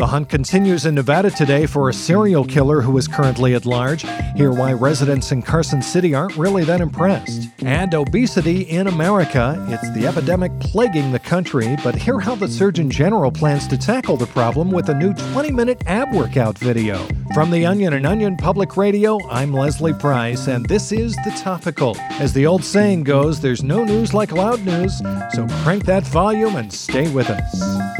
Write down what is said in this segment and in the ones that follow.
The hunt continues in Nevada today for a serial killer who is currently at large. Hear why residents in Carson City aren't really that impressed. And obesity in America. It's the epidemic plaguing the country, but hear how the Surgeon General plans to tackle the problem with a new 20 minute ab workout video. From The Onion and Onion Public Radio, I'm Leslie Price, and this is The Topical. As the old saying goes, there's no news like loud news, so crank that volume and stay with us.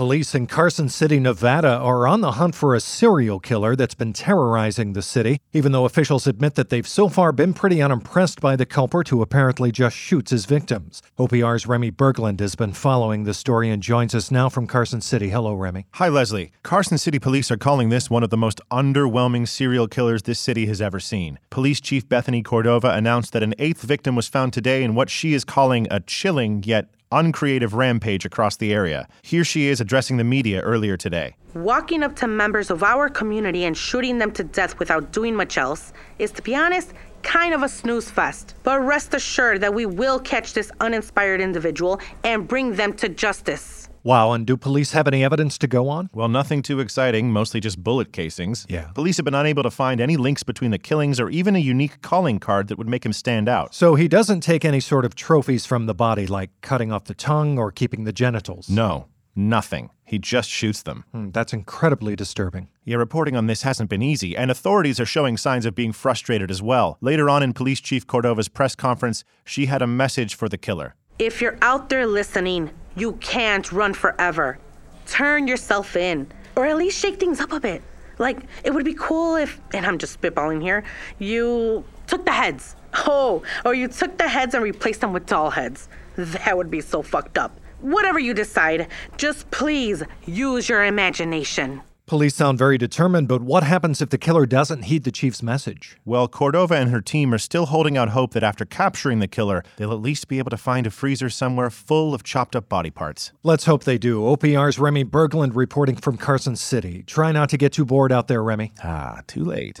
Police in Carson City, Nevada are on the hunt for a serial killer that's been terrorizing the city, even though officials admit that they've so far been pretty unimpressed by the culprit who apparently just shoots his victims. OPR's Remy Berglund has been following the story and joins us now from Carson City. Hello, Remy. Hi, Leslie. Carson City police are calling this one of the most underwhelming serial killers this city has ever seen. Police Chief Bethany Cordova announced that an eighth victim was found today in what she is calling a chilling yet uncreative rampage across the area. Here she is addressing the media earlier today. Walking up to members of our community and shooting them to death without doing much else is, to be honest, kind of a snooze fest. But rest assured that we will catch this uninspired individual and bring them to justice. Wow, and do police have any evidence to go on? Well, nothing too exciting, mostly just bullet casings. Yeah. Police have been unable to find any links between the killings or even a unique calling card that would make him stand out. So he doesn't take any sort of trophies from the body, like cutting off the tongue or keeping the genitals? No, nothing. He just shoots them. Hmm, that's incredibly disturbing. Yeah, reporting on this hasn't been easy, and authorities are showing signs of being frustrated as well. Later on in Police Chief Cordova's press conference, she had a message for the killer. If you're out there listening, you can't run forever. Turn yourself in, or at least shake things up a bit. Like, it would be cool if, and I'm just spitballing here, you took the heads. Oh, or you took the heads and replaced them with doll heads. That would be so fucked up. Whatever you decide, just please use your imagination. Police sound very determined, but what happens if the killer doesn't heed the chief's message? Well, Cordova and her team are still holding out hope that after capturing the killer, they'll at least be able to find a freezer somewhere full of chopped up body parts. Let's hope they do. OPR's Remy Berglund reporting from Carson City. Try not to get too bored out there, Remy. Ah, too late.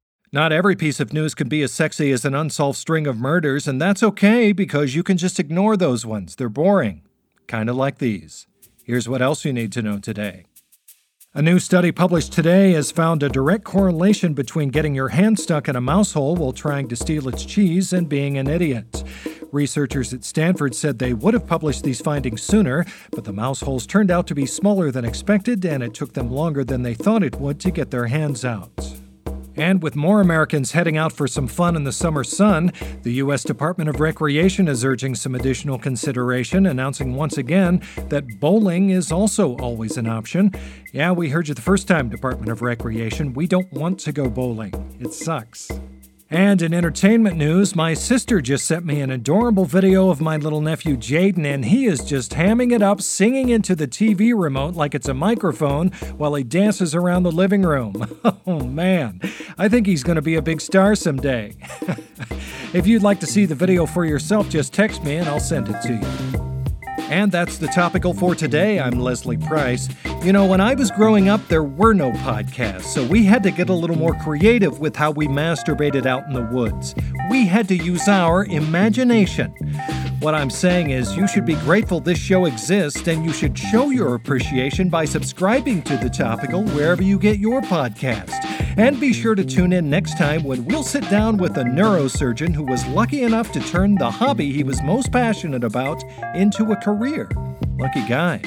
Not every piece of news can be as sexy as an unsolved string of murders, and that's okay because you can just ignore those ones. They're boring. Kind of like these. Here's what else you need to know today. A new study published today has found a direct correlation between getting your hand stuck in a mouse hole while trying to steal its cheese and being an idiot. Researchers at Stanford said they would have published these findings sooner, but the mouse holes turned out to be smaller than expected, and it took them longer than they thought it would to get their hands out. And with more Americans heading out for some fun in the summer sun, the U.S. Department of Recreation is urging some additional consideration, announcing once again that bowling is also always an option. Yeah, we heard you the first time, Department of Recreation. We don't want to go bowling, it sucks. And in entertainment news, my sister just sent me an adorable video of my little nephew Jaden, and he is just hamming it up, singing into the TV remote like it's a microphone while he dances around the living room. Oh man, I think he's going to be a big star someday. if you'd like to see the video for yourself, just text me and I'll send it to you. And that's the topical for today. I'm Leslie Price. You know, when I was growing up, there were no podcasts, so we had to get a little more creative with how we masturbated out in the woods. We had to use our imagination. What I'm saying is, you should be grateful this show exists and you should show your appreciation by subscribing to The Topical wherever you get your podcast. And be sure to tune in next time when we'll sit down with a neurosurgeon who was lucky enough to turn the hobby he was most passionate about into a career. Lucky guy.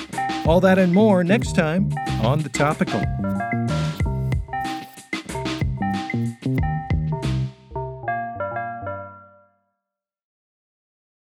All that and more next time on The Topical.